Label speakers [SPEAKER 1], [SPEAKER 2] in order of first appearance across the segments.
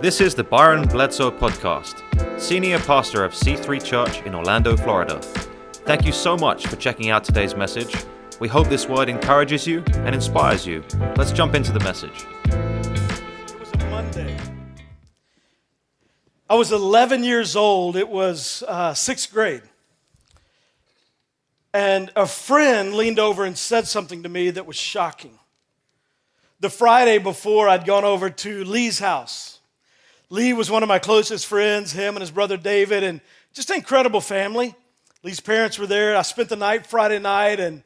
[SPEAKER 1] This is the Byron Bledsoe Podcast, Senior Pastor of C3 Church in Orlando, Florida. Thank you so much for checking out today's message. We hope this word encourages you and inspires you. Let's jump into the message.
[SPEAKER 2] It was a Monday. I was 11 years old. It was uh, sixth grade. And a friend leaned over and said something to me that was shocking. The Friday before, I'd gone over to Lee's house. Lee was one of my closest friends, him and his brother David, and just an incredible family. Lee's parents were there. I spent the night Friday night, and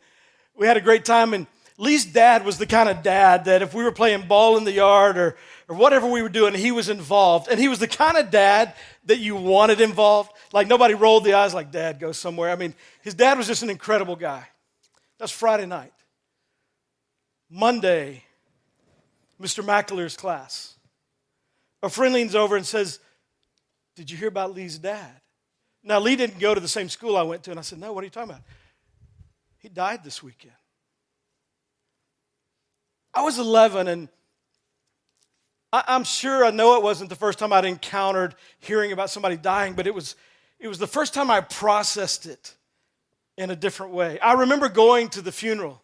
[SPEAKER 2] we had a great time. And Lee's dad was the kind of dad that if we were playing ball in the yard or, or whatever we were doing, he was involved. And he was the kind of dad that you wanted involved. Like nobody rolled the eyes like, Dad, go somewhere. I mean, his dad was just an incredible guy. That's Friday night. Monday, Mr. McAleer's class. A friend leans over and says, Did you hear about Lee's dad? Now, Lee didn't go to the same school I went to. And I said, No, what are you talking about? He died this weekend. I was 11, and I, am sure I know it wasn't the first time I'd encountered hearing about somebody dying, but it was, it was the first time I processed it in a different way. I remember going to the funeral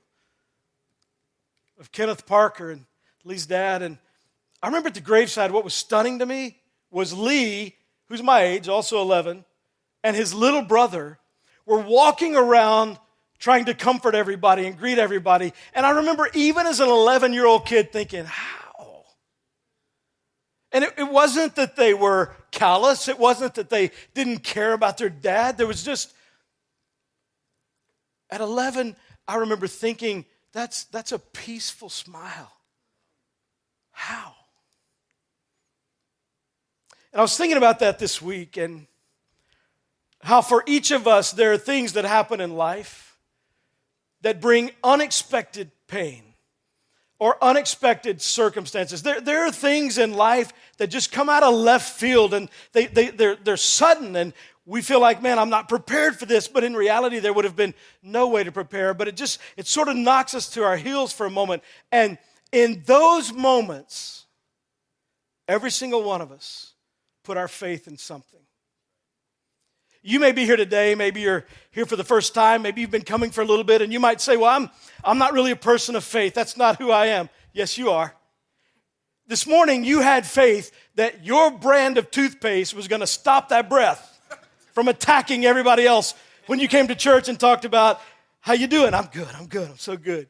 [SPEAKER 2] of Kenneth Parker and Lee's dad, and I remember at the graveside, what was stunning to me was Lee, who's my age, also 11, and his little brother were walking around trying to comfort everybody and greet everybody. And I remember even as an 11 year old kid thinking, how? And it, it, wasn't that they were callous, it wasn't that they didn't care about their dad. There was just, at 11, I remember thinking, that's, that's a peaceful smile. How? And I was thinking about that this week and how for each of us there are things that happen in life that bring unexpected pain or unexpected circumstances. There, there are things in life that just come out of left field and they, they, they're, they're sudden and we feel like, man, I'm not prepared for this, but in reality, there would have been no way to prepare. But it just, it sort of knocks us to our heels for a moment. And in those moments, every single one of us put our faith in something. You may be here today, maybe you're here for the first time, maybe you've been coming for a little bit, and you might say, Well, I'm, I'm not really a person of faith. That's not who I am. Yes, you are. This morning, you had faith that your brand of toothpaste was going to stop that breath from attacking everybody else when you came to church and talked about, How you doing? I'm good, I'm good, I'm so good.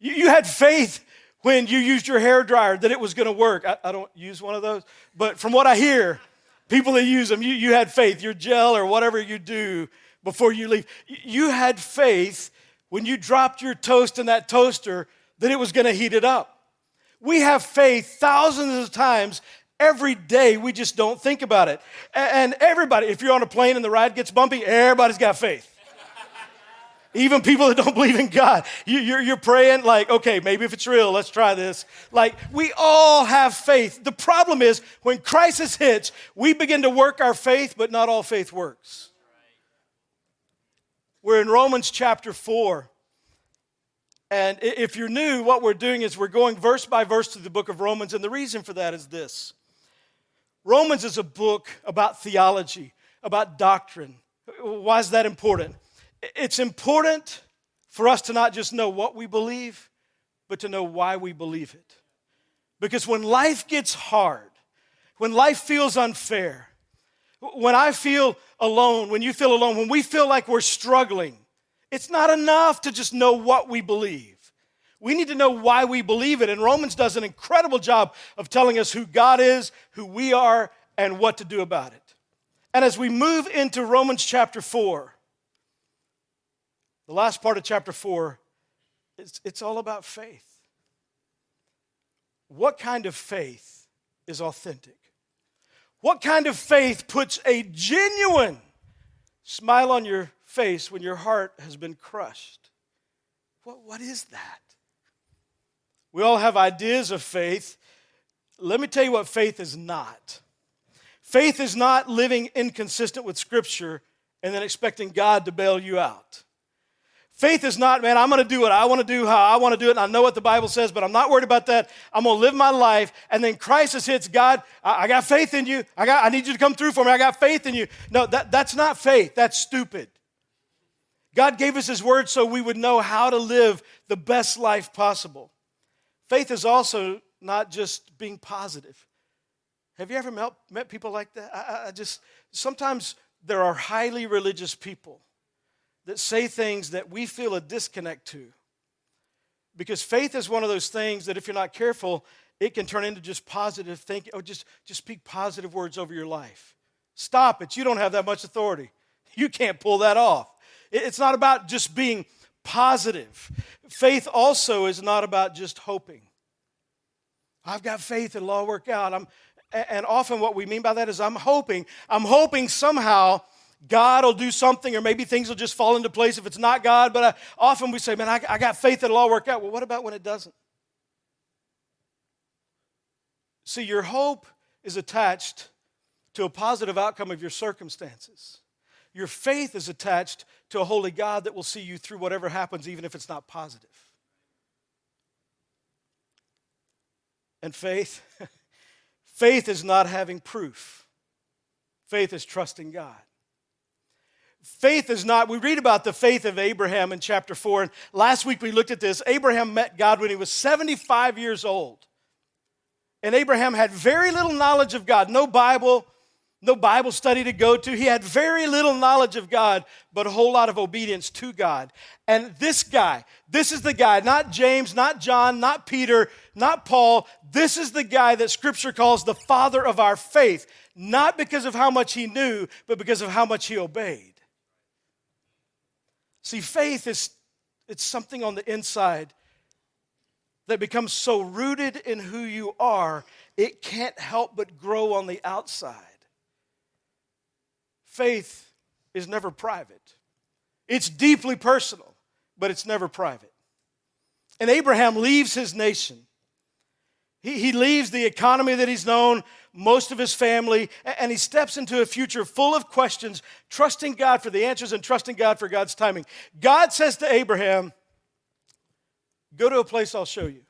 [SPEAKER 2] You, you had faith when you used your hair dryer that it was going to work. I, I don't use one of those, but from what I hear, People that use them, you, you had faith, your gel or whatever you do before you leave. You had faith when you dropped your toast in that toaster that it was going to heat it up. We have faith thousands of times every day. We just don't think about it. And everybody, if you're on a plane and the ride gets bumpy, everybody's got faith. Even people that don't believe in God. You, you're, you're praying, like, okay, maybe if it's real, let's try this. Like, we all have faith. The problem is, when crisis hits, we begin to work our faith, but not all faith works. We're in Romans chapter 4. And if you're new, what we're doing is we're going verse by verse through the book of Romans. And the reason for that is this Romans is a book about theology, about doctrine. Why is that important? It's important for us to not just know what we believe, but to know why we believe it. Because when life gets hard, when life feels unfair, when I feel alone, when you feel alone, when we feel like we're struggling, it's not enough to just know what we believe. We need to know why we believe it. And Romans does an incredible job of telling us who God is, who we are, and what to do about it. And as we move into Romans chapter 4, the last part of chapter 4, it's, it's all about faith. What kind of faith is authentic? What kind of faith puts a genuine smile on your face when your heart has been crushed? What, what is that? We all have ideas of faith. Let me tell you what faith is not. Faith is not living inconsistent with Scripture and then expecting God to bail you out. Faith is not, man, I'm going to do what I want to do, how I want to do it, and I know what the Bible says, but I'm not worried about that. I'm going to live my life. And then crisis hits God, I, got faith in you. I, got, I need you to come through for me. I got faith in you. No, that, that's not faith. That's stupid. God gave us His word so we would know how to live the best life possible. Faith is also not just being positive. Have you ever met, met people like that? I, I just, sometimes there are highly religious people that say things that we feel a disconnect to. Because faith is one of those things that if you're not careful, it can turn into just positive thinking, or just, just speak positive words over your life. Stop it. You don't have that much authority. You can't pull that off. It's not about just being positive. Faith also is not about just hoping. I've got faith it'll all work out. I'm, and often what we mean by that is I'm hoping, I'm hoping somehow God will do something, or maybe things will just fall into place if it's not God. But I, often we say, man, I, I got faith it'll all work out. Well, what about when it doesn't? See, your hope is attached to a positive outcome of your circumstances. Your faith is attached to a holy God that will see you through whatever happens, even if it's not positive. And faith, faith is not having proof. Faith is trusting God faith is not, we read about the faith of Abraham in chapter 4. And last week we looked at this. Abraham met God when he was 75 years old. And Abraham had very little knowledge of God, no Bible, no Bible study to go to. He had very little knowledge of God, but a whole lot of obedience to God. And this guy, this is the guy, not James, not John, not Peter, not Paul. This is the guy that scripture calls the father of our faith, not because of how much he knew, but because of how much he obeyed. See, faith is it's something on the inside that becomes so rooted in who you are, it can't help but grow on the outside. Faith is never private. It's deeply personal, but it's never private. And Abraham leaves his nation. He, he leaves the economy that he's known, most of his family, and he steps into a future full of questions, trusting God for the answers and trusting God for God's timing. God says to Abraham, Go to a place I'll show you.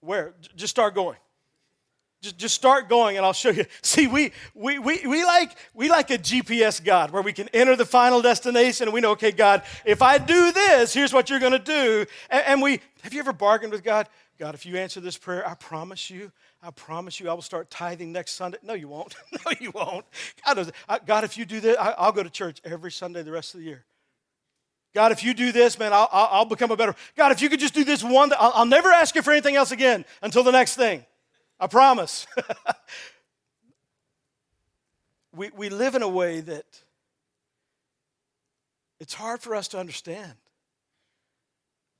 [SPEAKER 2] Where? Just start going. Just, start going and I'll show you. See, we, we, we, we, like, we like a GPS God where we can enter the final destination and we know, okay, God, if I do this, here's what you're going to do. And we, have you ever bargained with God? God, if you answer this prayer, I promise you, I promise you, I will start tithing next Sunday. No, you won't. no, you won't. God, God if you do this, I, will go to church every Sunday the rest of the year. God, if you do this, man, I'll, I'll, become a better. God, if you could just do this one, I'll, I'll never ask you for anything else again until the next thing. I promise. we, we live in a way that it's hard for us to understand.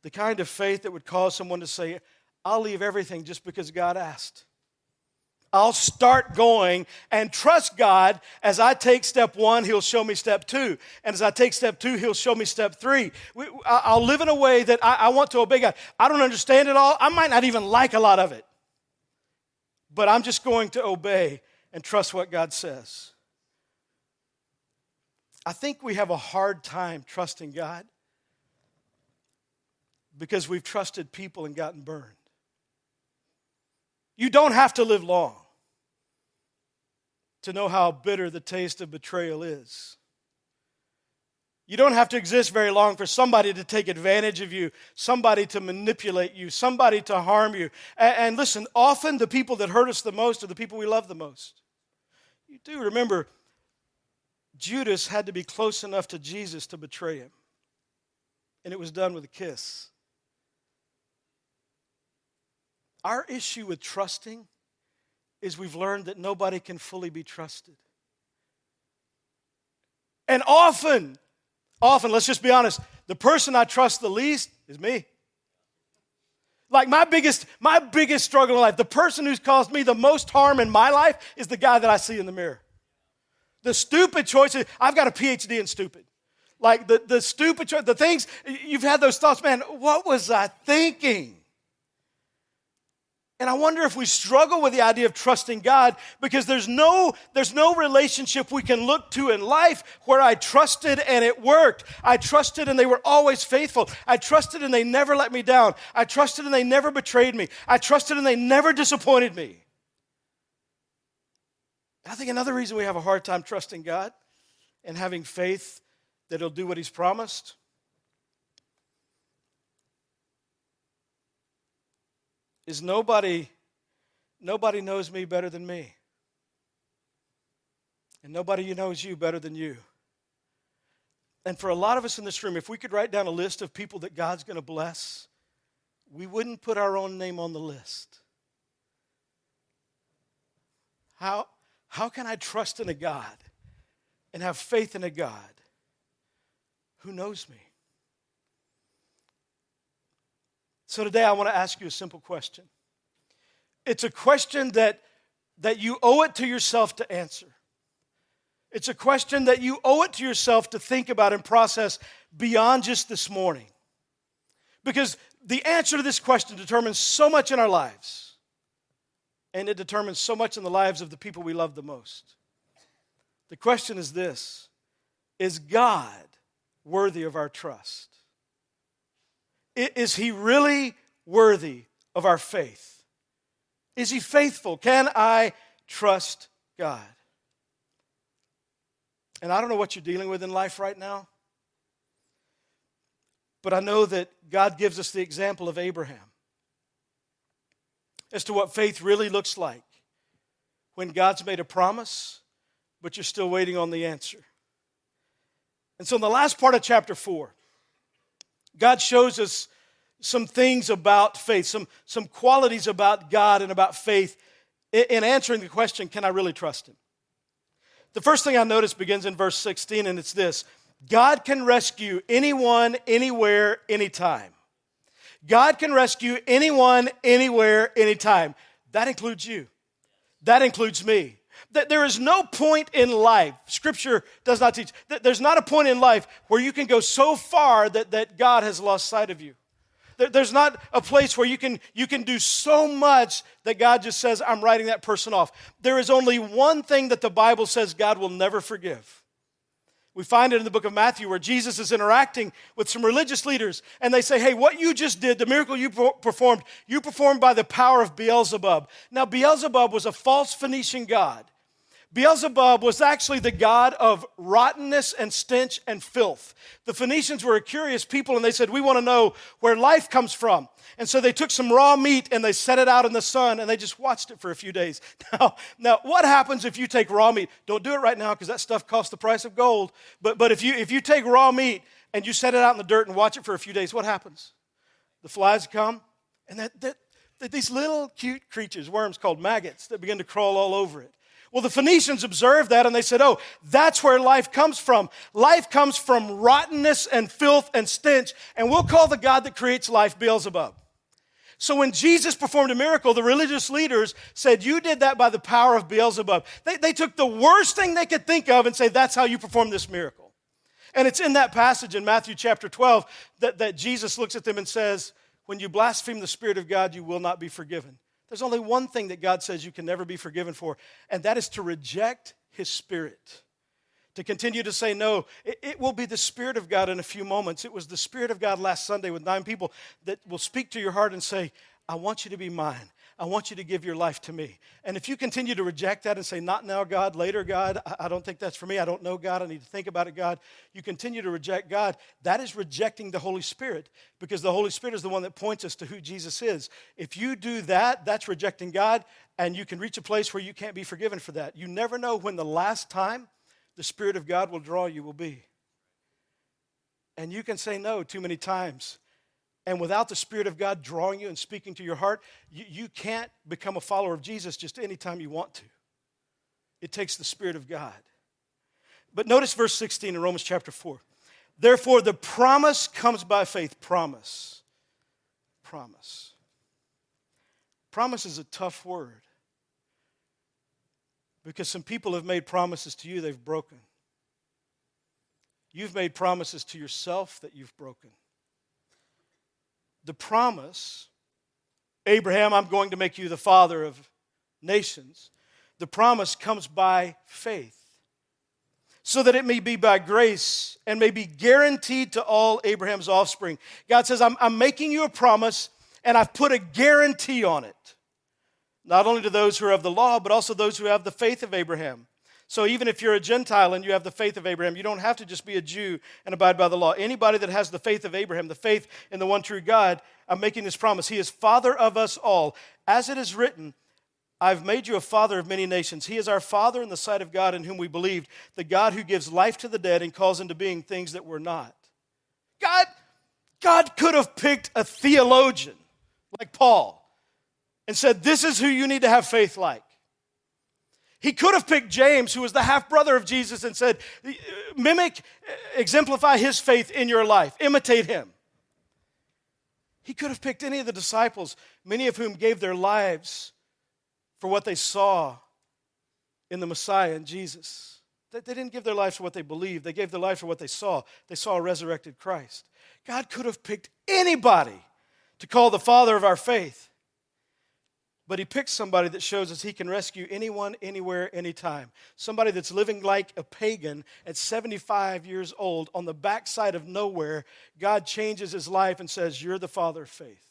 [SPEAKER 2] The kind of faith that would cause someone to say, I'll leave everything just because God asked. I'll start going and trust God as I take step one, He'll show me step two. And as I take step two, He'll show me step three. I'll live in a way that I want to obey God. I don't understand it all. I might not even like a lot of it. But I'm just going to obey and trust what God says. I think we have a hard time trusting God because we've trusted people and gotten burned. You don't have to live long to know how bitter the taste of betrayal is. You don't have to exist very long for somebody to take advantage of you, somebody to manipulate you, somebody to harm you. And, and, listen, often the people that hurt us the most are the people we love the most. You do remember, Judas had to be close enough to Jesus to betray him, and it was done with a kiss. Our issue with trusting is we've learned that nobody can fully be trusted. And often, often, let's just be honest, the person I trust the least is me. Like my biggest, my biggest struggle in life, the person who's caused me the most harm in my life is the guy that I see in the mirror. The stupid choices, I've got a PhD in stupid. Like the, the stupid choice, the things, you've had those thoughts, man, what was I thinking? And I wonder if we struggle with the idea of trusting God because there's no, there's no relationship we can look to in life where I trusted and it worked. I trusted and they were always faithful. I trusted and they never let me down. I trusted and they never betrayed me. I trusted and they never disappointed me. I think another reason we have a hard time trusting God and having faith that He'll do what He's promised is nobody nobody knows me better than me. And nobody knows you better than you. And for a lot of us in this room, if we could write down a list of people that God's going to bless, we wouldn't put our own name on the list. How, how can I trust in a God and have faith in a God who knows me? So today I want to ask you a simple question. It's a question that, that you owe it to yourself to answer. It's a question that you owe it to yourself to think about and process beyond just this morning. Because the answer to this question determines so much in our lives, and it determines so much in the lives of the people we love the most. The question is this Is God worthy of our trust? Is he really worthy of our faith? Is he faithful? Can I trust God? And I don't know what you're dealing with in life right now, but I know that God gives us the example of Abraham as to what faith really looks like when God's made a promise, but you're still waiting on the answer. And so, in the last part of chapter 4, God shows us some things about faith, some, some qualities about God and about faith in answering the question can I really trust Him? The first thing I notice begins in verse 16, and it's this God can rescue anyone, anywhere, anytime. God can rescue anyone, anywhere, anytime. That includes you. That includes me. That there is no point in life, Scripture does not teach, that there's not a point in life where you can go so far that, that God has lost sight of you. There's not a place where you can, you can do so much that God just says, I'm writing that person off. There is only one thing that the Bible says God will never forgive. We find it in the book of Matthew where Jesus is interacting with some religious leaders, and they say, Hey, what you just did, the miracle you performed, you performed by the power of Beelzebub. Now, Beelzebub was a false Phoenician god. Beelzebub was actually the god of rottenness and stench and filth. The Phoenicians were a curious people and they said, We want to know where life comes from. And so they took some raw meat and they set it out in the sun and they just watched it for a few days. Now, now what happens if you take raw meat? Don't do it right now because that stuff costs the price of gold. But, but if, you, if you take raw meat and you set it out in the dirt and watch it for a few days, what happens? The flies come and that, that, that these little cute creatures, worms called maggots, that begin to crawl all over it. Well, the Phoenicians observed that and they said, Oh, that's where life comes from. Life comes from rottenness and filth and stench, and we'll call the God that creates life Beelzebub. So when Jesus performed a miracle, the religious leaders said, You did that by the power of Beelzebub. They, they took the worst thing they could think of and say, That's how you perform this miracle. And it's in that passage in Matthew chapter 12 that, that Jesus looks at them and says, When you blaspheme the Spirit of God, you will not be forgiven. There's only one thing that God says you can never be forgiven for, and that is to reject His Spirit. To continue to say no. It, it, will be the Spirit of God in a few moments. It was the Spirit of God last Sunday with nine people that will speak to your heart and say, I want you to be mine. I want you to give your life to me. And if you continue to reject that and say, Not now, God, later, God, I don't think that's for me. I don't know God. I need to think about it, God. You continue to reject God. That is rejecting the Holy Spirit because the Holy Spirit is the one that points us to who Jesus is. If you do that, that's rejecting God, and you can reach a place where you can't be forgiven for that. You never know when the last time the Spirit of God will draw you will be. And you can say no too many times and without the Spirit of God drawing you and speaking to your heart, you, you can't become a follower of Jesus just anytime you want to. It takes the Spirit of God. But notice verse 16 in Romans chapter 4. Therefore, the promise comes by faith. Promise. Promise. Promise is a tough word because some people have made promises to you they've broken. You've made promises to yourself that you've broken the promise Abraham, I'm going to make you the father of nations, the promise comes by faith, so that it may be by grace and may be guaranteed to all Abraham's offspring. God says, I'm, I'm making you a promise, and I've put a guarantee on it, not only to those who are of the law, but also those who have the faith of Abraham. So even if you're a Gentile and you have the faith of Abraham, you don't have to just be a Jew and abide by the law. Anybody that has the faith of Abraham, the faith in the one true God, I'm making this promise. He is father of us all. As it is written, I've made you a father of many nations. He is our father in the sight of God in whom we believed, the God who gives life to the dead and calls into being things that were not. God, God could have picked a theologian like Paul and said, This is who you need to have faith like. He could have picked James, who was the half brother of Jesus, and said, Mimic, exemplify his faith in your life, imitate him. He could have picked any of the disciples, many of whom gave their lives for what they saw in the Messiah and Jesus. They didn't give their lives for what they believed, they gave their life for what they saw. They saw a resurrected Christ. God could have picked anybody to call the father of our faith. But he picks somebody that shows us he can rescue anyone, anywhere, anytime. Somebody that's living like a pagan at 75 years old on the backside of nowhere. God changes his life and says, You're the father of faith.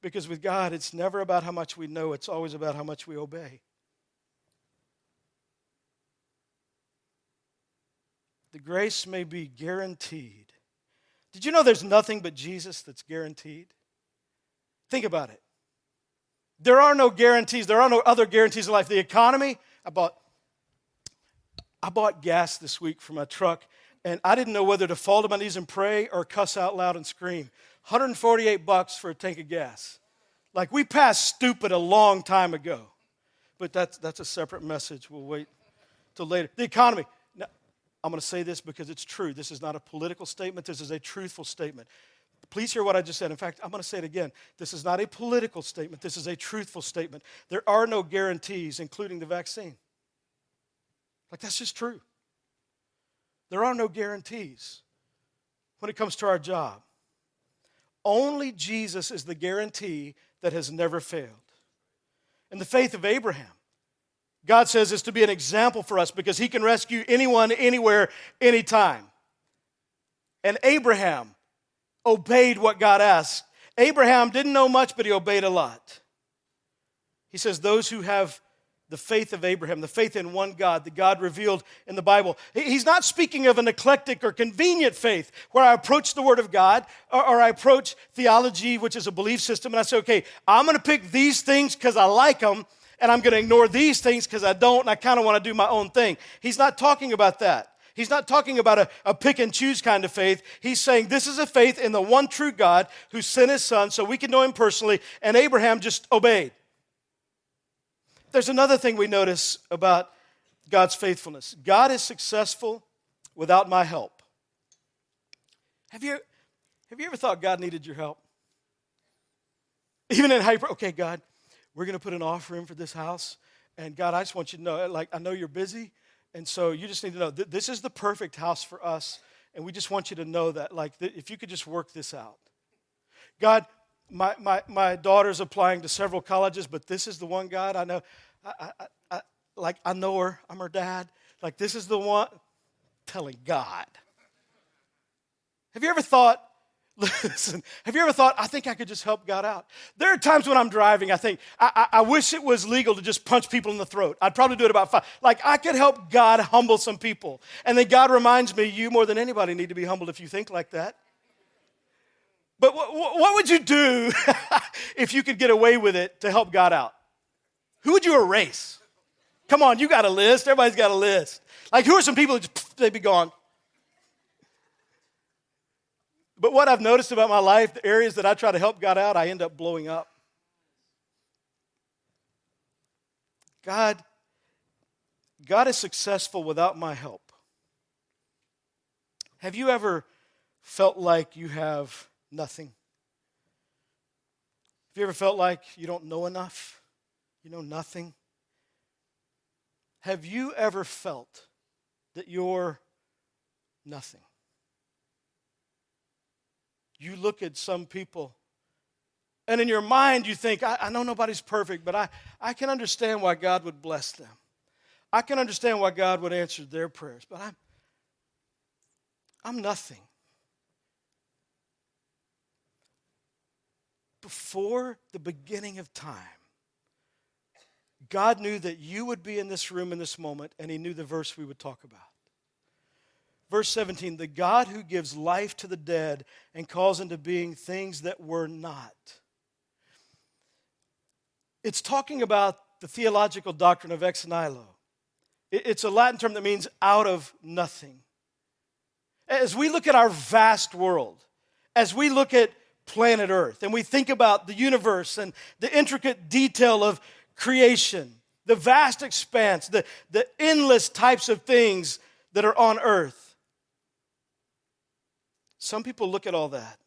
[SPEAKER 2] Because with God, it's never about how much we know, it's always about how much we obey. The grace may be guaranteed. Did you know there's nothing but Jesus that's guaranteed? Think about it. There are no guarantees. There are no other guarantees in life. The economy, I bought, I bought gas this week for my truck, and I didn't know whether to fall to my knees and pray or cuss out loud and scream. 148 bucks for a tank of gas. Like we passed stupid a long time ago. But that's, that's a separate message. We'll wait till later. The economy. Now, I'm going to say this because it's true. This is not a political statement, this is a truthful statement. Please hear what I just said. In fact, I'm going to say it again. This is not a political statement, this is a truthful statement. There are no guarantees, including the vaccine. Like, that's just true. There are no guarantees when it comes to our job. Only Jesus is the guarantee that has never failed. And the faith of Abraham, God says, is to be an example for us because he can rescue anyone, anywhere, anytime. And Abraham obeyed what God asked. Abraham didn't know much, but he obeyed a lot. He says, Those who have the faith of Abraham, the faith in one God, the God revealed in the Bible. He's not speaking of an eclectic or convenient faith where I approach the Word of God or, or I approach theology, which is a belief system, and I say, okay, I'm going to pick these things because I like them, and I'm going to ignore these things because I don't, and I kind of want to do my own thing. He's not talking about that. He's not talking about a, a pick and choose kind of faith. He's saying this is a faith in the one true God who sent his son so we can know him personally, and Abraham just obeyed. There's another thing we notice about God's faithfulness God is successful without my help. Have you, have you ever thought God needed your help? Even in hyper, okay, God, we're going to put an offer in for this house. And God, I just want you to know, like, I know you're busy, and so you just need to know th- this is the perfect house for us. And we just want you to know that, like, th- if you could just work this out. God, my, my, my daughter's applying to several colleges, but this is the one, God, I know. I, I, I, like, I know her. I'm her dad. Like, this is the one. Telling God. Have you ever thought, Listen, have you ever thought, I think I could just help God out? There are times when I'm driving, I think, I, I, I, wish it was legal to just punch people in the throat. I'd probably do it about five. Like, I could help God humble some people. And then God reminds me, you more than anybody need to be humbled if you think like that. But what, what would you do if you could get away with it to help God out? Who would you erase? Come on, you got a list. Everybody's got a list. Like, who are some people that just, they'd be gone? But what I've noticed about my life, the areas that I try to help God out, I end up blowing up. God, God is successful without my help. Have you ever felt like you have nothing? Have you ever felt like you don't know enough? You know nothing? Have you ever felt that you're nothing? You look at some people And in your mind, you think, I, I know nobody's perfect, but I, I can understand why God would bless them. I can understand why God would answer their prayers, but I'm, I'm nothing. Before the beginning of time, God knew that you would be in this room in this moment, and He knew the verse we would talk about. Verse 17 the God who gives life to the dead and calls into being things that were not. It's talking about the theological doctrine of ex nihilo. It's a Latin term that means out of nothing. As we look at our vast world, as we look at planet Earth, and we think about the universe and the intricate detail of creation, the vast expanse, the, the endless types of things that are on Earth, some people look at all that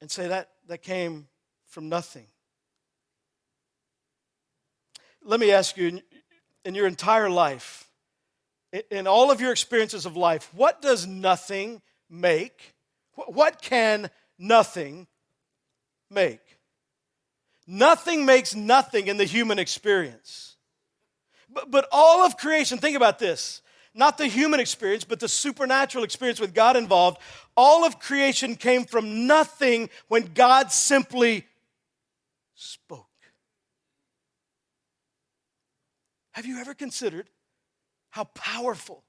[SPEAKER 2] and say that, that came from nothing. Let me ask you in your entire life, in all of your experiences of life, what does nothing make? What can nothing make? Nothing makes nothing in the human experience. But, but all of creation, think about this not the human experience, but the supernatural experience with God involved. All of creation came from nothing when God simply spoke. Have you ever considered how powerful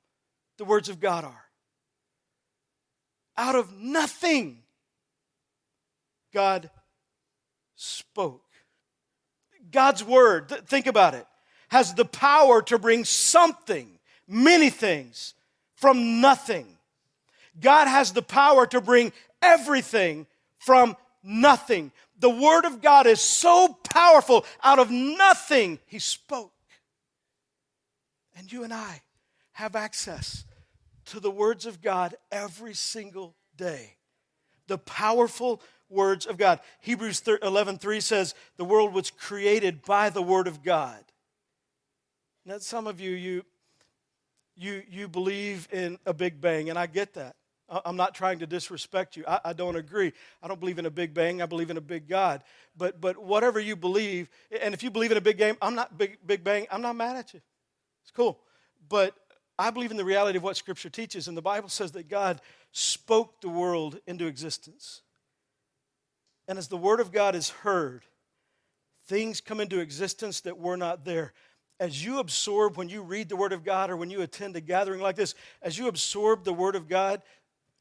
[SPEAKER 2] the words of God are? Out of nothing, God spoke. God's word, think about it, has the power to bring something, many things, from nothing. God has the power to bring everything from nothing. The word of God is so powerful, out of nothing, He spoke. And you and I have access to the words of God every single day. The powerful words of God. Hebrews 11:3 says the world was created by the word of God. Now some of you you you you believe in a big bang and I get that. I'm not trying to disrespect you. I, I, don't agree. I don't believe in a big bang. I believe in a big God. But but whatever you believe, and if you believe in a big game, I'm not big big bang. I'm not mad at you. It's cool. But I believe in the reality of what Scripture teaches, and the Bible says that God spoke the world into existence. And as the Word of God is heard, things come into existence that were not there. As you absorb, when you read the Word of God or when you attend a gathering like this, as you absorb the Word of God,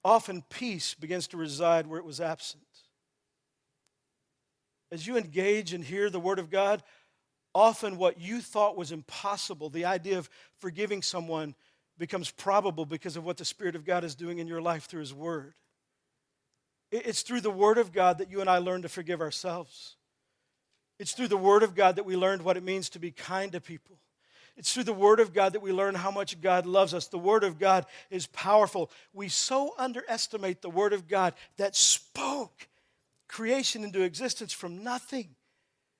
[SPEAKER 2] often peace begins to reside where it was absent. As you engage and hear the Word of God, often what you thought was impossible, the idea of forgiving someone, becomes probable because of what the Spirit of God is doing in your life through His Word. It's through the Word of God that you and I learn to forgive ourselves. It's through the Word of God that we learned what it means to be kind to people. It's through the Word of God that we learn how much God loves us. The Word of God is powerful. We so underestimate the Word of God that spoke creation into existence from nothing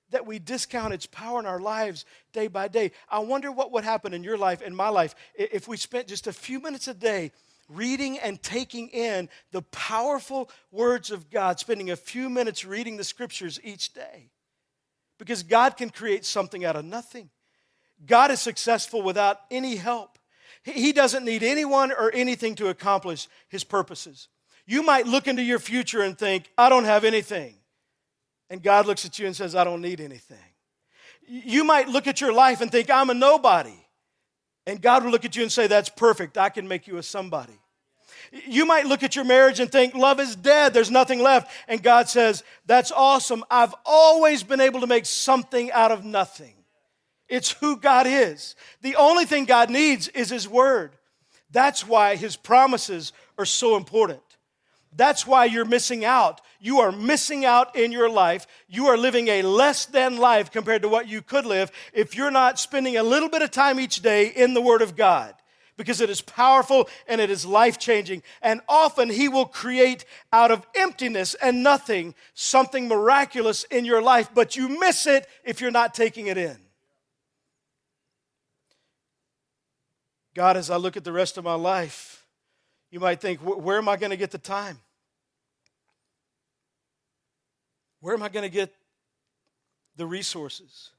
[SPEAKER 2] that we discount its power in our lives day by day. I wonder what would happen in your life, in my life, if we spent just a few minutes a day reading and taking in the powerful words of God, spending a few minutes reading the scriptures each day. Because God can create something out of nothing. God is successful without any help. He doesn't need anyone or anything to accomplish his purposes. You might look into your future and think, I don't have anything. And God looks at you and says, I don't need anything. You might look at your life and think, I'm a nobody. And God will look at you and say, That's perfect. I can make you a somebody. You might look at your marriage and think, Love is dead. There's nothing left. And God says, That's awesome. I've always been able to make something out of nothing. It's who God is. The only thing God needs is His Word. That's why His promises are so important. That's why you're missing out. You are missing out in your life. You are living a less than life compared to what you could live if you're not spending a little bit of time each day in the Word of God because it is powerful and it is life changing. And often He will create out of emptiness and nothing something miraculous in your life, but you miss it if you're not taking it in. God, as I look at the rest of my life, you might think, where am I going to get the time? Where am I going to get the resources?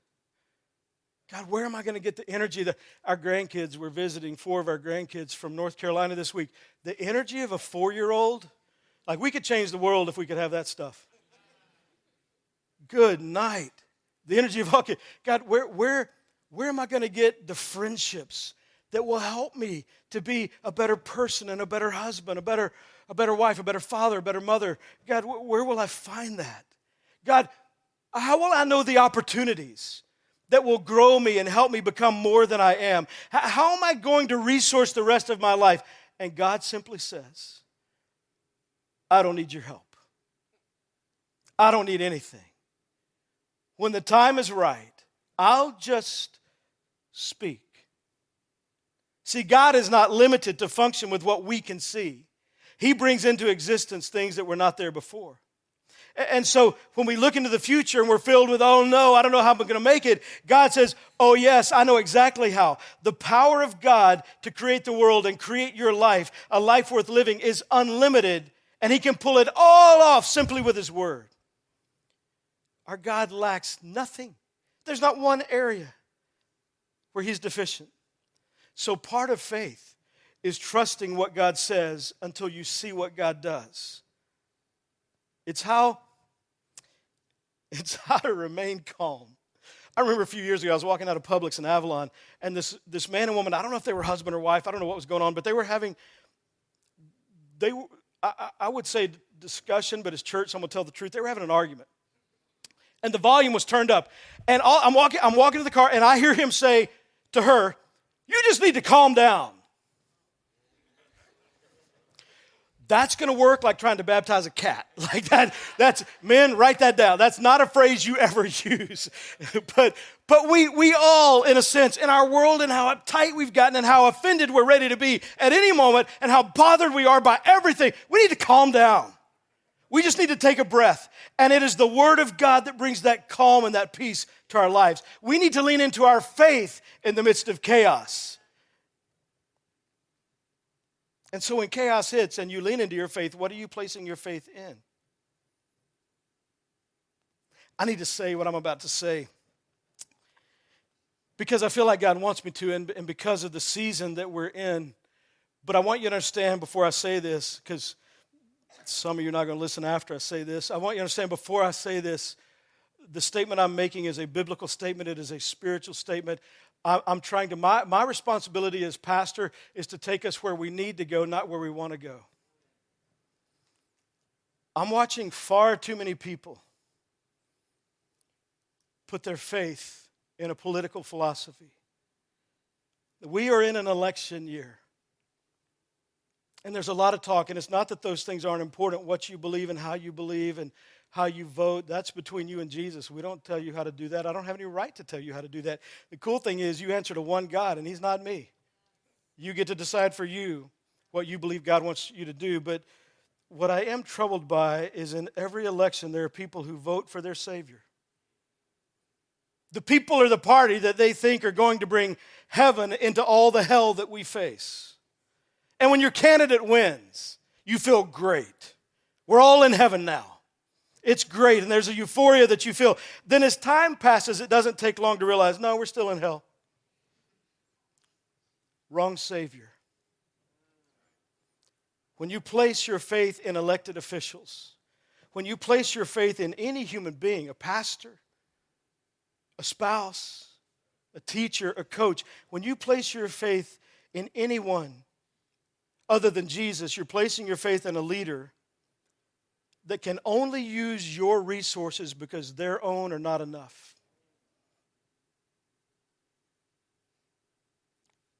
[SPEAKER 2] God, where am I going to get the energy? That our grandkids, we're visiting four of our grandkids from North Carolina this week. The energy of a four year old, like we could change the world if we could have that stuff. Good night. The energy of, okay, God, where, where, where am I going to get the friendships that will help me to be a better person and a better husband, a better, a better wife, a better father, a better mother? God, where will I find that? God, how will I know the opportunities? That will grow me and help me become more than I am? How am I going to resource the rest of my life? And God simply says, I don't need your help. I don't need anything. When the time is right, I'll just speak. See, God is not limited to function with what we can see. He brings into existence things that were not there before. And so when we look into the future and we're filled with, oh no, I don't know how I'm going to make it, God says, oh yes, I know exactly how. The power of God to create the world and create your life, a life worth living, is unlimited, and He can pull it all off simply with His Word. Our God lacks nothing, there's not one area where He's deficient. So part of faith is trusting what God says until you see what God does. It's how it's how to remain calm. I remember a few years ago, I was walking out of Publix in Avalon, and this, this man and woman, I don't know if they were husband or wife, I don't know what was going on, but they were having, they, I, I would say discussion, but as church, someone tell the truth, they were having an argument. And the volume was turned up. And all, I'm, walking, I'm walking to the car, and I hear him say to her, You just need to calm down. That's going to work like trying to baptize a cat. Like that, that's, men, write that down. That's not a phrase you ever use. but, but we, we all, in a sense, in our world and how uptight we've gotten and how offended we're ready to be at any moment and how bothered we are by everything, we need to calm down. We just need to take a breath. And it is the Word of God that brings that calm and that peace to our lives. We need to lean into our faith in the midst of chaos. And so when chaos hits and you lean into your faith, what are you placing your faith in? I need to say what I'm about to say because I feel like God wants me to, and, and because of the season that we're in. But I want you to understand before I say this, because some of you are not going to listen after I say this. I want you to understand before I say this, the statement I'm making is a biblical statement, it is a spiritual statement. I'm trying to, my, my responsibility as pastor is to take us where we need to go, not where we want to go. I'm watching far too many people put their faith in a political philosophy. We are in an election year. And there's a lot of talk, and it's not that those things aren't important, what you believe and how you believe and how you vote, that's between you and Jesus. We don't tell you how to do that. I don't have any right to tell you how to do that. The cool thing is, you answer to one God, and He's not me. You get to decide for you what you believe God wants you to do. But what I am troubled by is in every election, there are people who vote for their Savior. The people or the party that they think are going to bring heaven into all the hell that we face. And when your candidate wins, you feel great. We're all in heaven now. It's great, and there's a euphoria that you feel. Then, as time passes, it doesn't take long to realize no, we're still in hell. Wrong Savior. When you place your faith in elected officials, when you place your faith in any human being, a pastor, a spouse, a teacher, a coach, when you place your faith in anyone other than Jesus, you're placing your faith in a leader that can only use your resources because their own are not enough.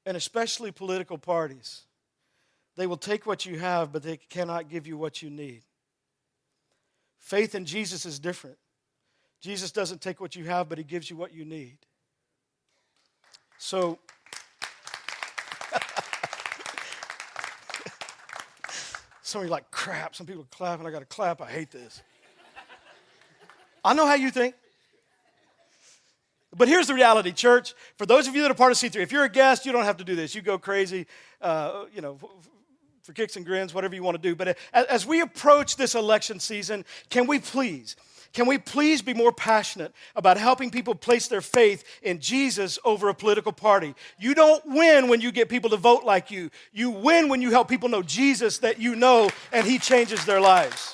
[SPEAKER 2] And especially political parties. They will take what you have, but they cannot give you what you need. Faith in Jesus is different. Jesus doesn't take what you have, but he gives you what you need. So, Some of you like, crap. Some people clap and I got to clap. I hate this. I know how you think. But here's the reality, church. For those of you that are part of C3, if you're a guest, you don't have to do this. You go crazy, uh, you know, for kicks and grins, whatever you want to do. But as we approach this election season, can we please Can we please be more passionate about helping people place their faith in Jesus over a political party? You don't win when you get people to vote like you. You win when you help people know Jesus that you know and he changes their lives.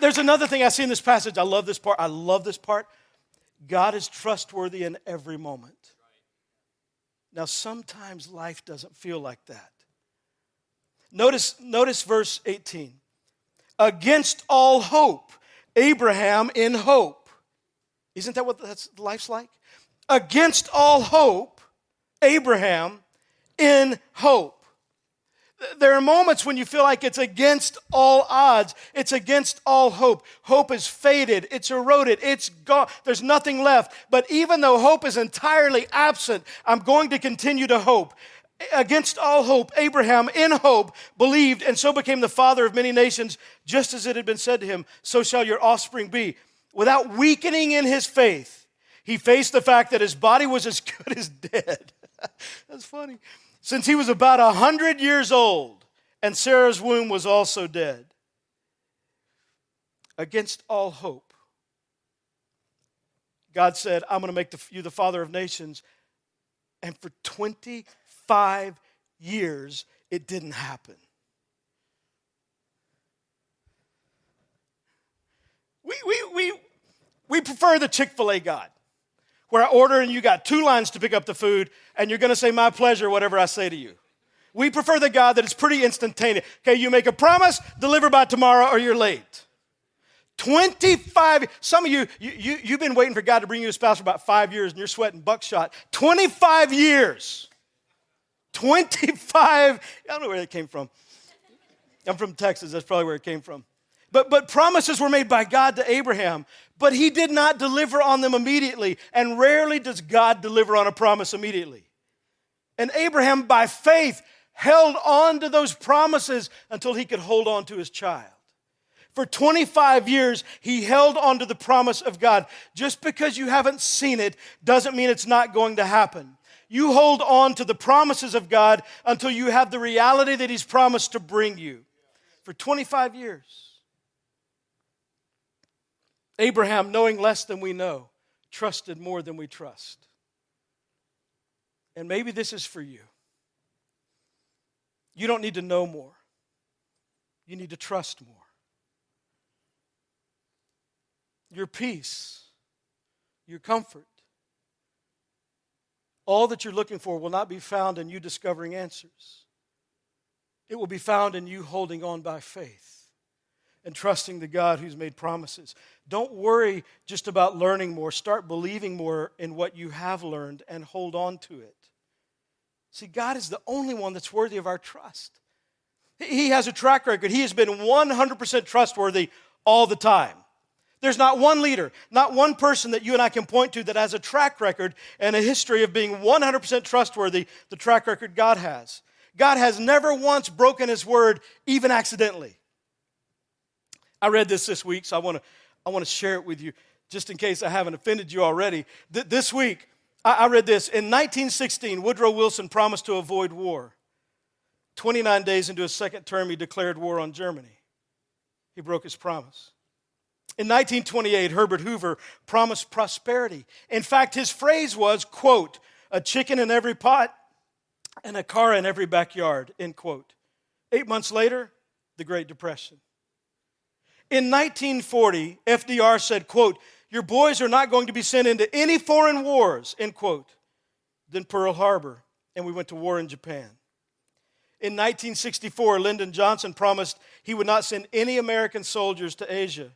[SPEAKER 2] There's another thing I see in this passage. I love this part. I love this part. God is trustworthy in every moment. Now, sometimes life doesn't feel like that. Notice, notice verse 18. Against all hope, Abraham in hope. Isn't that what that's, life's like? Against all hope, Abraham in hope. There are moments when you feel like it's against all odds. It's against all hope. Hope is faded. It's eroded. It's gone. There's nothing left. But even though hope is entirely absent, I'm going to continue to hope. Against all hope, Abraham, in hope, believed and so became the father of many nations, just as it had been said to him, So shall your offspring be. Without weakening in his faith, he faced the fact that his body was as good as dead. That's funny since he was about a hundred years old, and Sarah's womb was also dead. Against all hope, God said, I'm going to make the, you the father of nations. And for 25 years, it didn't happen. We, we, we, we prefer the Chick fil A God where I order and you got two lines to pick up the food and you're to say my pleasure, whatever I say to you. We prefer the God that is pretty instantaneous. Okay, you make a promise, deliver by tomorrow or you're late. 25, some of you, you, you, you've been waiting for God to bring you a spouse for about five years and you're sweating buckshot. 25 years. 25, I don't know where that came from. I'm from Texas, that's probably where it came from. But, but promises were made by God to Abraham, but he did not deliver on them immediately. And rarely does God deliver on a promise immediately. And Abraham, by faith, held on to those promises until he could hold on to his child. For 25 years, he held on to the promise of God. Just because you haven't seen it doesn't mean it's not going to happen. You hold on to the promises of God until you have the reality that he's promised to bring you. For 25 years. Abraham, knowing less than we know, trusted more than we trust. And maybe this is for you. You don't need to know more, you need to trust more. Your peace, your comfort, all that you're looking for will not be found in you discovering answers. It will be found in you holding on by faith and trusting the God who's made promises. Don't worry just about learning more. Start believing more in what you have learned and hold on to it. See, God is the only one that's worthy of our trust. He has a track record. He has been 100% trustworthy all the time. There's not one leader, not one person that you and I can point to that has a track record and a history of being 100% trustworthy, the track record God has. God has never once broken his word, even accidentally. I read this this week, so I want to I want to share it with you just in case I haven't offended you already. Th- this week, I-, I read this. In 1916, Woodrow Wilson promised to avoid war. 29 days into his second term, he declared war on Germany. He broke his promise. In 1928, Herbert Hoover promised prosperity. In fact, his phrase was, quote, a chicken in every pot and a car in every backyard, end quote. Eight months later, the Great Depression. In 1940, FDR said, quote, your boys are not going to be sent into any foreign wars, end quote. Then Pearl Harbor, and we went to war in Japan. In 1964, Lyndon Johnson promised he would not send any American soldiers to Asia,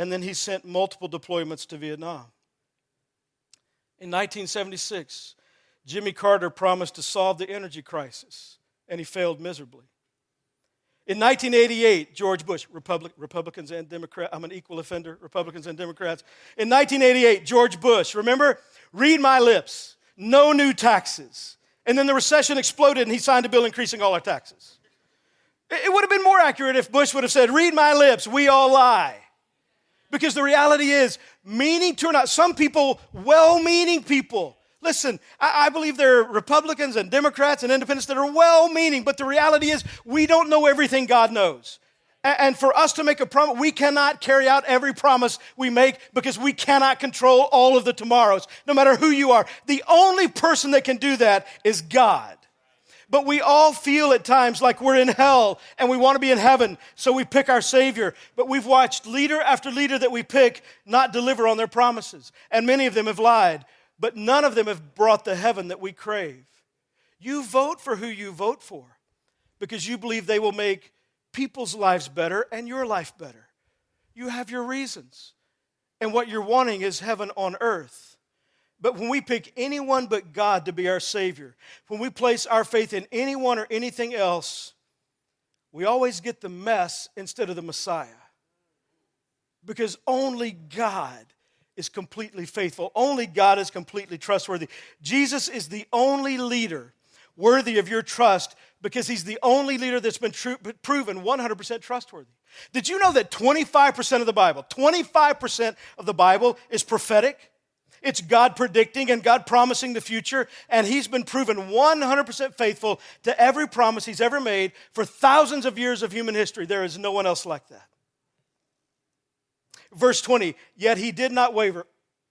[SPEAKER 2] and then he sent multiple deployments to Vietnam. In 1976, Jimmy Carter promised to solve the energy crisis, and he failed miserably. In 1988, George Bush, Republic, Republicans and Democrats, I'm an equal offender, Republicans and Democrats. In 1988, George Bush, remember? Read my lips, no new taxes. And then the recession exploded and he signed a bill increasing all our taxes. It would have been more accurate if Bush would have said, Read my lips, we all lie. Because the reality is, meaning to or not, some people, well meaning people, Listen, I, I, believe there are Republicans and Democrats and independents that are well meaning, but the reality is we don't know everything God knows. And for us to make a promise, we cannot carry out every promise we make because we cannot control all of the tomorrows, no matter who you are. The only person that can do that is God. But we all feel at times like we're in hell and we want to be in heaven, so we pick our Savior. But we've watched leader after leader that we pick not deliver on their promises. And many of them have lied, but none of them have brought the heaven that we crave. You vote for who you vote for because you believe they will make people's lives better and your life better. You have your reasons. And what you're wanting is heaven on earth. But when we pick anyone but God to be our Savior, when we place our faith in anyone or anything else, we always get the mess instead of the Messiah. Because only God is completely faithful, only God is completely trustworthy. Jesus is the only leader worthy of your trust because he's the only leader that's been true, proven 100% trustworthy. Did you know that 25% of the Bible, 25% of the Bible is prophetic? It's God predicting and God promising the future, and He's been proven 100% faithful to every promise He's ever made for thousands of years of human history. There is no one else like that. Verse 20, yet He did not waver.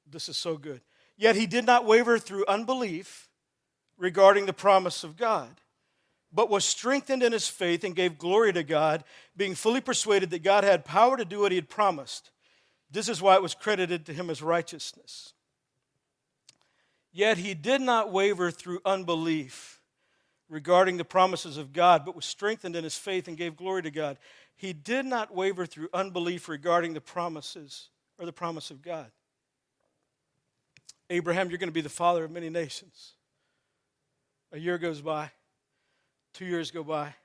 [SPEAKER 2] This is so good. Yet He did not waver through unbelief regarding the promise of God but was strengthened in his faith and gave glory to God, being fully persuaded that God had power to do what he had promised. This is why it was credited to him as righteousness. Yet he did not waver through unbelief regarding the promises of God, but was strengthened in his faith and gave glory to God. He did not waver through unbelief regarding the promises or the promise of God. Abraham, you're going to be the father of many nations. A year goes by. Two years go by.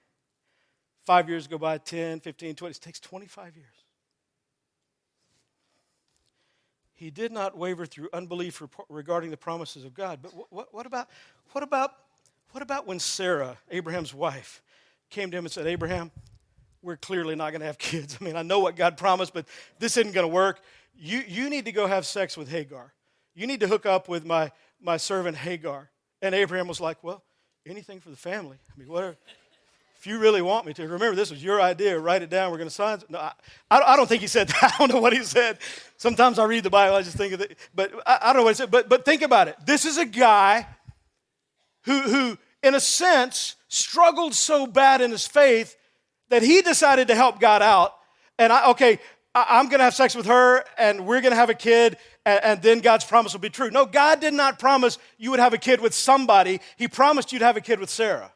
[SPEAKER 2] Five years go by, 10, 15, 20. It takes 25 years. He did not waver through unbelief regarding the promises of God. But what, what, about, what, about, what about when Sarah, Abraham's wife, came to him and said, Abraham, we're clearly not going to have kids. I mean, I know what God promised, but this isn't going to work. You, you need to go have sex with Hagar. You need to hook up with my, my servant Hagar. And Abraham was like, Well, anything for the family. I mean, whatever. If you really want me to, remember this was your idea. Write it down. We're going to sign. No, I, I don't think he said that. I don't know what he said. Sometimes I read the Bible. I just think of it. But I, I don't know what he said. But but think about it. This is a guy who who, in a sense, struggled so bad in his faith that he decided to help God out. And I okay, I, am going to have sex with her, and we're going to have a kid, and, and then God's promise will be true. No, God did not promise you would have a kid with somebody. He promised you'd have a kid with Sarah.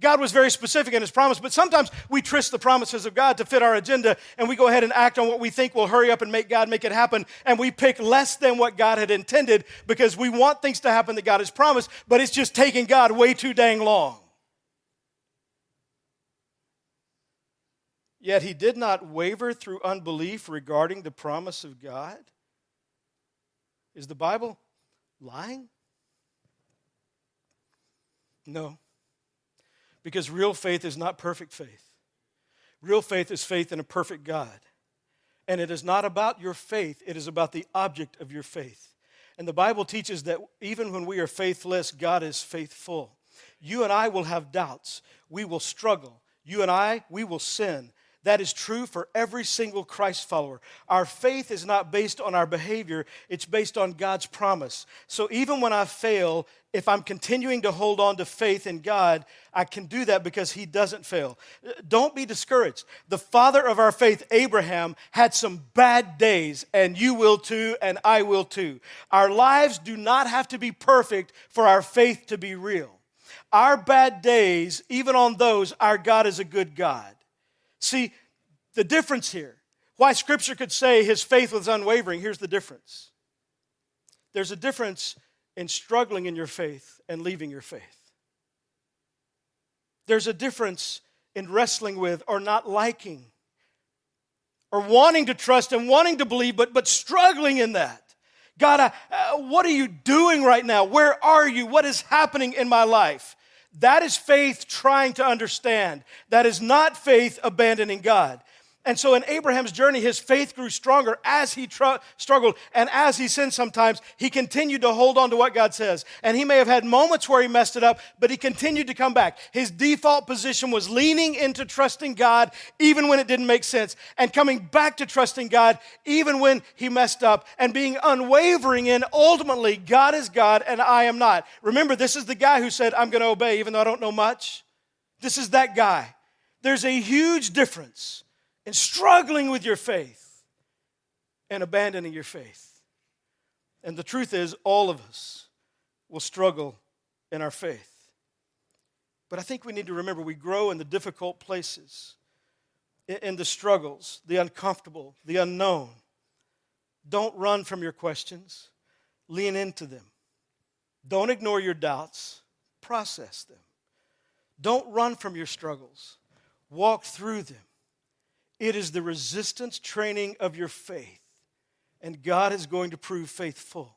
[SPEAKER 2] God was very specific in his promise, but sometimes we twist the promises of God to fit our agenda and we go ahead and act on what we think will hurry up and make God make it happen. And we pick less than what God had intended because we want things to happen that God has promised, but it's just taking God way too dang long. Yet he did not waver through unbelief regarding the promise of God. Is the Bible lying? No. Because real faith is not perfect faith. Real faith is faith in a perfect God. And it is not about your faith, it is about the object of your faith. And the Bible teaches that even when we are faithless, God is faithful. You and I will have doubts. We will struggle. You and I, we will sin. That is true for every single Christ follower. Our faith is not based on our behavior, it's based on God's promise. So even when I fail, if I'm continuing to hold on to faith in God, I can do that because He doesn't fail. Don't be discouraged. The father of our faith, Abraham, had some bad days, and you will too, and I will too. Our lives do not have to be perfect for our faith to be real. Our bad days, even on those, our God is a good God. See, the difference here, why Scripture could say his faith was unwavering, here's the difference. There's a difference in struggling in your faith and leaving your faith. There's a difference in wrestling with or not liking or wanting to trust and wanting to believe, but, but struggling in that. God, uh, what are you doing right now? Where are you? What is happening in my life? That is faith trying to understand. That is not faith abandoning God. And so in Abraham's journey, his faith grew stronger as he tr- struggled and as he sinned sometimes. He continued to hold on to what God says. And he may have had moments where he messed it up, but he continued to come back. His default position was leaning into trusting God even when it didn't make sense and coming back to trusting God even when he messed up and being unwavering in ultimately, God is God and I am not. Remember, this is the guy who said, I'm going to obey even though I don't know much. This is that guy. There's a huge difference in struggling with your faith and abandoning your faith. And the truth is, all of us will struggle in our faith. But I think we need to remember we grow in the difficult places, in the struggles, the uncomfortable, the unknown. Don't run from your questions, lean into them. Don't ignore your doubts, process them. Don't run from your struggles, walk through them. It is the resistance training of your faith. And God is going to prove faithful.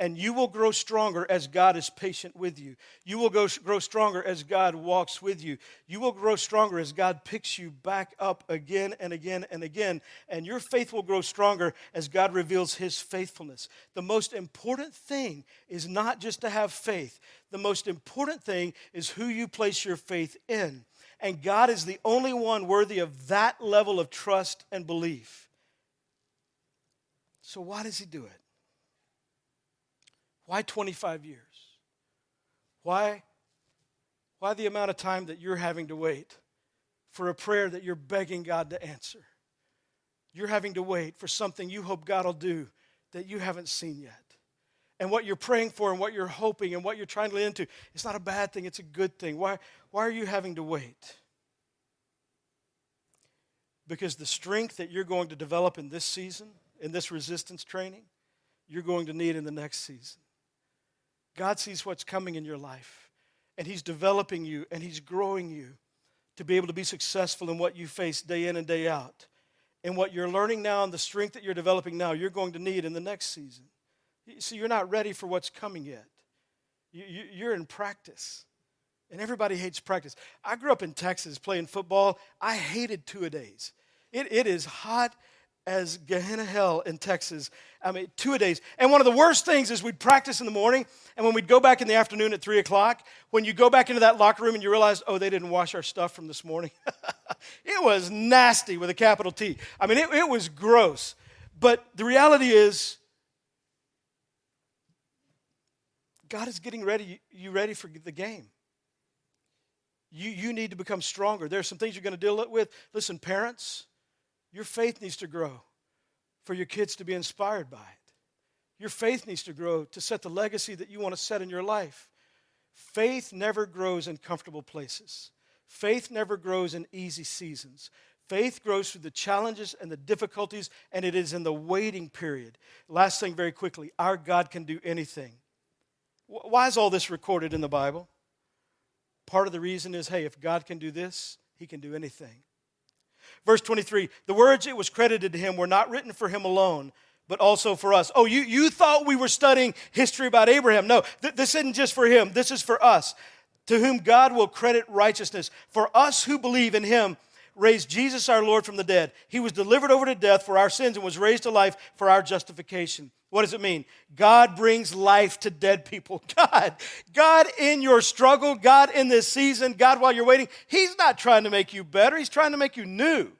[SPEAKER 2] And you will grow stronger as God is patient with you. You will go, grow stronger as God walks with you. You will grow stronger as God picks you back up again and again and again. And your faith will grow stronger as God reveals His faithfulness. The most important thing is not just to have faith, the most important thing is who you place your faith in. And God is the only one worthy of that level of trust and belief. So, why does He do it? Why 25 years? Why, why the amount of time that you're having to wait for a prayer that you're begging God to answer? You're having to wait for something you hope God will do that you haven't seen yet. And what you're praying for and what you're hoping and what you're trying to lead into, it's not a bad thing, it's a good thing. Why, why are you having to wait? Because the strength that you're going to develop in this season, in this resistance training, you're going to need in the next season. God sees what's coming in your life, and He's developing you and He's growing you to be able to be successful in what you face day in and day out. And what you're learning now and the strength that you're developing now, you're going to need in the next season. See, you're not ready for what's coming yet. You're in practice. And everybody hates practice. I grew up in Texas playing football. I hated two a days. It, it is hot as Gehenna hell in Texas. I mean, two a days. And one of the worst things is we'd practice in the morning, and when we'd go back in the afternoon at three o'clock, when you go back into that locker room and you realize, oh, they didn't wash our stuff from this morning. it was nasty with a capital T. I mean, it, it was gross. But the reality is, God is getting ready, you ready for the game. You, you need to become stronger. There are some things you're going to deal with. Listen, parents, your faith needs to grow for your kids to be inspired by it. Your faith needs to grow to set the legacy that you want to set in your life. Faith never grows in comfortable places. Faith never grows in easy seasons. Faith grows through the challenges and the difficulties, and it is in the waiting period. Last thing, very quickly our God can do anything. Why is all this recorded in the Bible? Part of the reason is hey, if God can do this, he can do anything. Verse 23 the words it was credited to him were not written for him alone, but also for us. Oh, you, you thought we were studying history about Abraham. No, th- this isn't just for him, this is for us, to whom God will credit righteousness. For us who believe in him, raised Jesus our Lord from the dead. He was delivered over to death for our sins and was raised to life for our justification. What does it mean? God brings life to dead people. God, God in your struggle, God in this season, God while you're waiting, He's not trying to make you better, He's trying to make you new.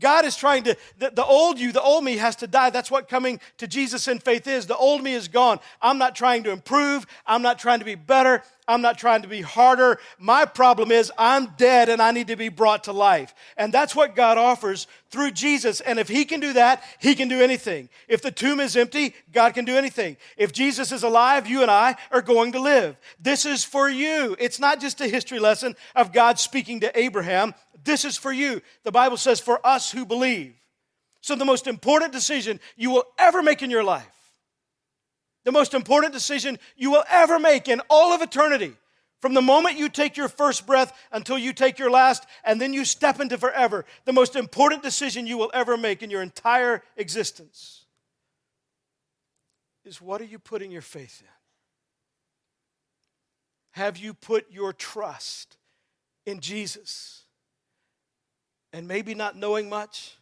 [SPEAKER 2] God is trying to, the, the, old you, the old me has to die. That's what coming to Jesus in faith is. The old me is gone. I'm not trying to improve. I'm not trying to be better. I'm not trying to be harder. My problem is I'm dead and I need to be brought to life. And that's what God offers through Jesus. And if He can do that, He can do anything. If the tomb is empty, God can do anything. If Jesus is alive, you and I are going to live. This is for you. It's not just a history lesson of God speaking to Abraham. This is for you. The Bible says, for us who believe. So, the most important decision you will ever make in your life, the most important decision you will ever make in all of eternity, from the moment you take your first breath until you take your last, and then you step into forever, the most important decision you will ever make in your entire existence is what are you putting your faith in? Have you put your trust in Jesus? And maybe not knowing much,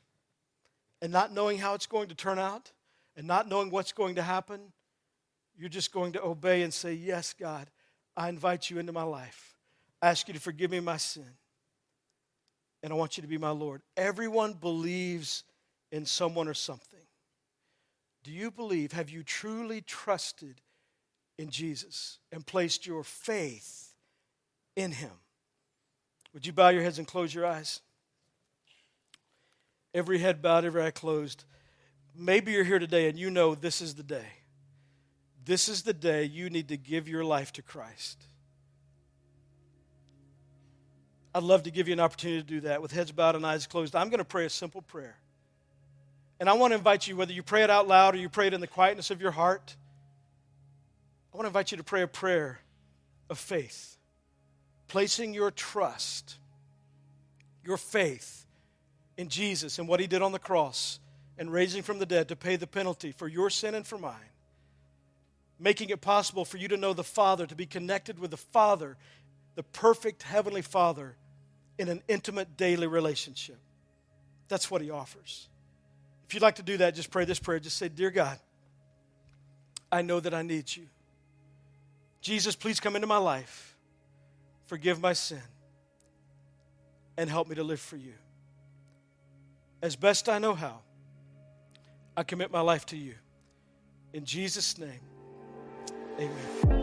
[SPEAKER 2] and not knowing how it's going to turn out and not knowing what's going to happen, you're just going to obey and say, Yes, God, I invite you into my life. I ask you to forgive me my sin. And I want you to be my Lord. Everyone believes in someone or something. Do you believe? Have you truly trusted in Jesus and placed your faith in him? Would you bow your heads and close your eyes? Every head bowed, every eye closed. Maybe you're here today and you know this is the day. This is the day you need to give your life to Christ. I'd love to give you an opportunity to do that with heads bowed and eyes closed. I'm going to pray a simple prayer. And I want to invite you, whether you pray it out loud or you pray it in the quietness of your heart, I want to invite you to pray a prayer of faith, placing your trust, your faith in Jesus and what he did on the cross and raising from the dead to pay the penalty for your sin and for mine, making it possible for you to know the Father, to be connected with the Father, the perfect Heavenly Father, in an intimate daily relationship. That's what He offers. If you'd like to do that, just pray this prayer. Just say, Dear God, I know that I need you. Jesus, please come into my life, forgive my sin, and help me to live for you. As best I know how, I commit my life to you. In Jesus' name, amen.